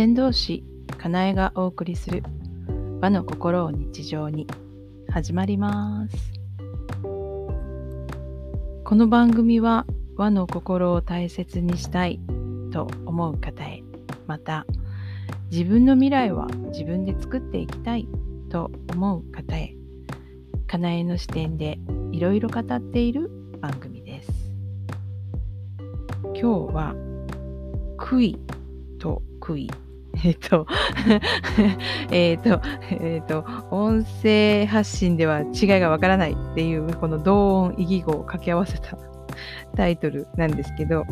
先導師かなえがお送りする和の心を日常に。始まります。この番組は和の心を大切にしたいと思う方へ。また自分の未来は自分で作っていきたいと思う方へ。かなえの視点でいろいろ語っている番組です。今日は悔いと悔い。えっと、えっと、えっと、音声発信では違いがわからないっていう、この同音異義語を掛け合わせたタイトルなんですけど、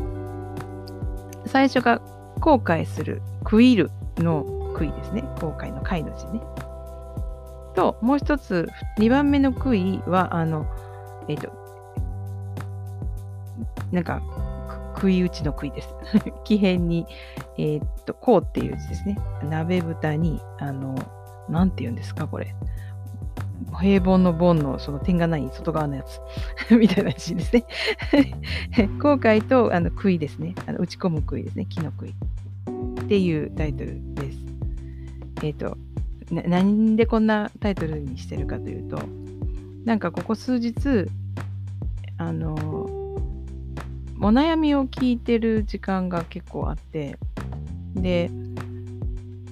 最初が後悔する、悔いるの悔いですね。後悔の悔の字ね。と、もう一つ、2番目の悔いは、あの、えっと、なんか、食い打ちの食いです。木片に、えー、っと、こうっていう字ですね。鍋蓋に、あの、なんて言うんですか、これ。平凡の凡のその点がない外側のやつ みたいな字ですね 後悔とあの杭ですね。あの打ち込む杭ですね。木の杭。っていうタイトルです。えっ、ー、とな、なんでこんなタイトルにしてるかというと、なんかここ数日、あの、お悩みを聞いてる時間が結構あってで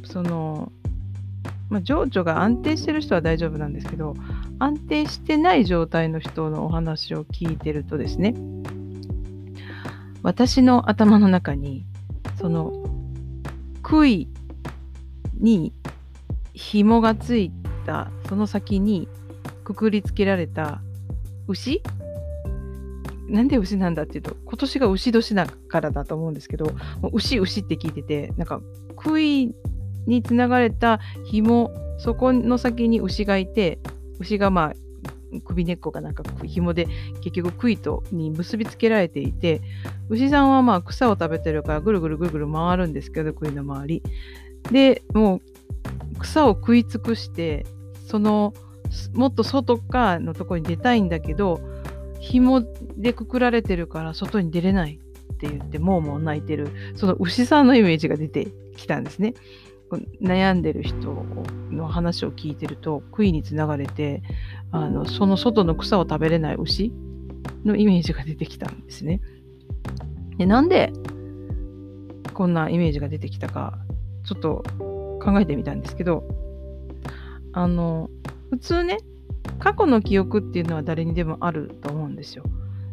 その、まあ、情緒が安定してる人は大丈夫なんですけど安定してない状態の人のお話を聞いてるとですね私の頭の中にその杭に紐がついたその先にくくりつけられた牛なんで牛なんだっていうと、今年が牛年だからだと思うんですけど、牛、牛って聞いてて、なんか、杭につながれた紐、そこの先に牛がいて、牛がまあ、首根っこがなんか紐で結局杭とに結びつけられていて牛さんはまあ草を食べてるからぐるぐるぐるぐる回るんですけど杭の周り。でもう草を食い尽くしてそのもっと外側のところに出たいんだけど紐でくくられてるから外に出れないって言ってもうもう泣いてるその牛さんのイメージが出てきたんですね。悩んでる人の話を聞いてると杭につながれてあのその外の草を食べれない牛のイメージが出てきたんですね。でなんでこんなイメージが出てきたかちょっと考えてみたんですけどあの普通ね過去の記憶っていうのは誰にでもあると思うんですよ。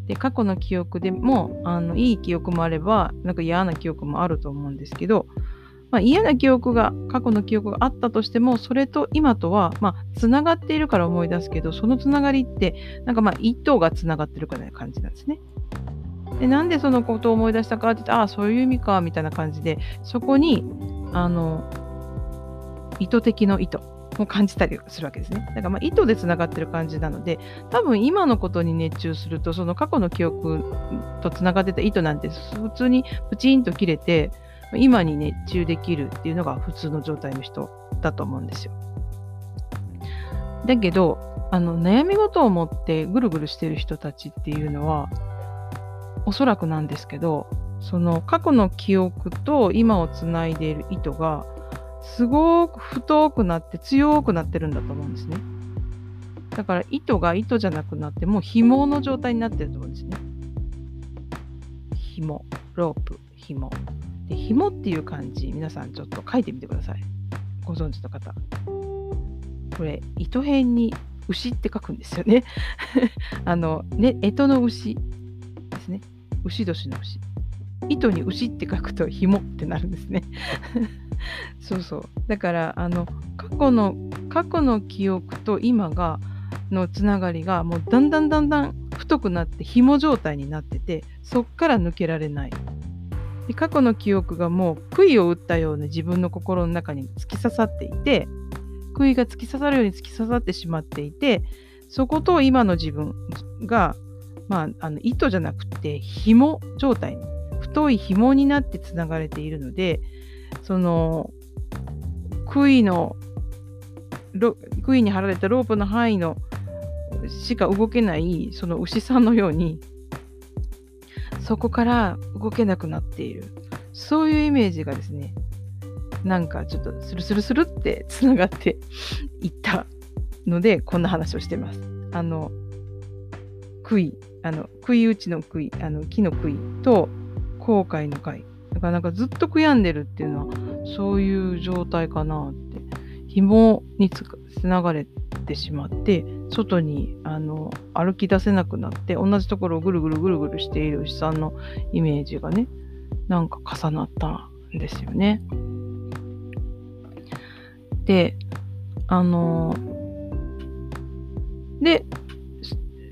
で過去の記憶でもあのいい記憶もあればなんか嫌な記憶もあると思うんですけど、まあ、嫌な記憶が過去の記憶があったとしてもそれと今とはまあがっているから思い出すけどそのつながりってなんかまあ一頭がつながってるかのような感じなんですね。でなんでそのことを思い出したかって言ってああそういう意味かみたいな感じでそこにあの意図的の意図も感じたりするわけですね。だからまあ意図でつながってる感じなので、多分今のことに熱中すると、その過去の記憶とつながってた意図なんて普通にプチンと切れて、今に熱中できるっていうのが普通の状態の人だと思うんですよ。だけど、あの悩み事を持ってぐるぐるしてる人たちっていうのは、おそらくなんですけど、その過去の記憶と今をつないでいる意図がすごく太くなって強くなってるんだと思うんですね。だから糸が糸じゃなくなってもう紐の状態になってると思うんですね。紐、ロープ、紐。で、紐っていう漢字、皆さんちょっと書いてみてください。ご存知の方。これ、糸辺に牛って書くんですよね。あの、ね、干支の牛ですね。牛年の牛。糸に牛って書くと紐ってなるんですね。そうそうだからあの過去の過去の記憶と今がのつながりがもうだんだんだんだん太くなって紐状態になっててそっから抜けられないで過去の記憶がもう杭を打ったように自分の心の中に突き刺さっていて杭が突き刺さるように突き刺さってしまっていてそこと今の自分が、まあ、あの糸じゃなくて紐状態に太い紐になってつながれているのでその杭の杭に張られたロープの範囲のしか動けないその牛さんのようにそこから動けなくなっているそういうイメージがですねなんかちょっとスルスルスルってつながって いったのでこんな話をしてます。あの杭あの杭打ちの杭あの木の杭と後悔の回だからなんかずっと悔やんでるっていうのはそういう状態かなって紐につながれてしまって外にあの歩き出せなくなって同じところをぐるぐるぐるぐるしている牛さんのイメージがねなんか重なったんですよね。であので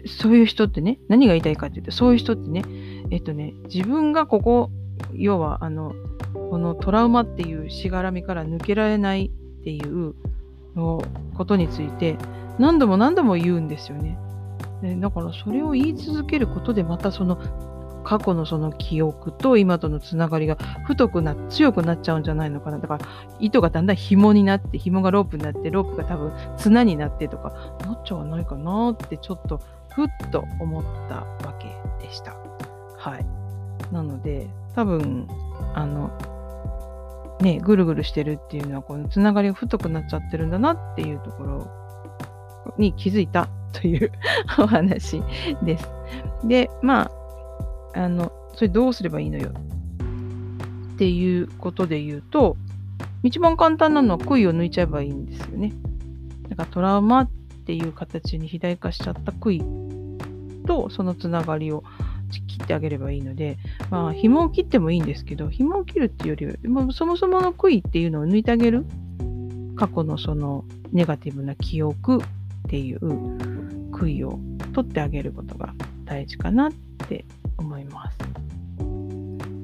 そういう人ってね何が言いたいかっていうとそういう人ってねえっとね自分がここ要はあのこのトラウマっていうしがらみから抜けられないっていうのことについて何度も何度も言うんですよね。でだからそれを言い続けることでまたその過去のその記憶と今とのつながりが太くな強くなっちゃうんじゃないのかなだから糸がだんだん紐になって紐がロープになってロープが多分綱になってとかなっちゃわないかなってちょっとふっと思ったわけでした。はい。なので多分あのねぐるぐるしてるっていうのはこのつながりが太くなっちゃってるんだなっていうところに気づいたという お話です。でまああのそれどうすればいいのよっていうことで言うと一番簡単なのは杭を抜いちゃえばいいんですよね。だからトラウマっていう形に肥大化しちゃった杭とそのつながりを切ってあげればいいので、まあ、紐を切ってもいいんですけど、紐を切るっていうよりは、そもそもの悔いっていうのを抜いてあげる。過去のそのネガティブな記憶っていう悔いを取ってあげることが大事かなって思います。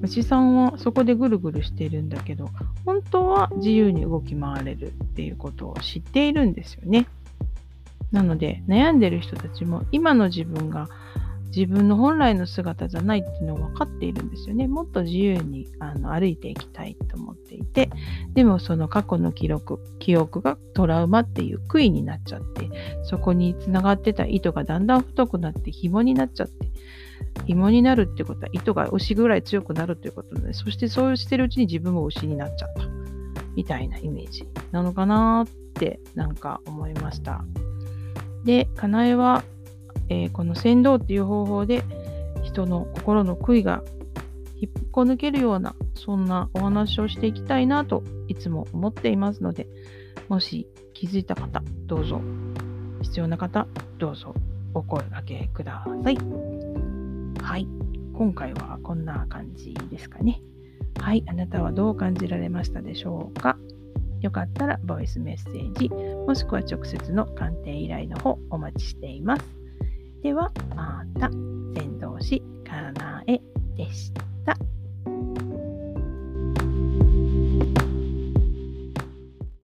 牛さんはそこでぐるぐるしてるんだけど、本当は自由に動き回れるっていうことを知っているんですよね。なので悩んでる人たちも今の自分が自分の本来の姿じゃないっていうのを分かっているんですよね。もっと自由にあの歩いていきたいと思っていて、でもその過去の記録、記憶がトラウマっていう悔いになっちゃって、そこにつながってた糸がだんだん太くなって紐になっちゃって、紐になるってことは糸が牛ぐらい強くなるっていうことなので、そしてそうしてるうちに自分も牛になっちゃったみたいなイメージなのかなってなんか思いました。で、かなえはえー、この先導っていう方法で人の心の悔いが引っこ抜けるようなそんなお話をしていきたいなといつも思っていますのでもし気づいた方どうぞ必要な方どうぞお声掛けください。はい今回はこんな感じですかね。はいあなたはどう感じられましたでしょうか。よかったらボイスメッセージもしくは直接の鑑定依頼の方お待ちしています。ではまた、先導師かなえでした。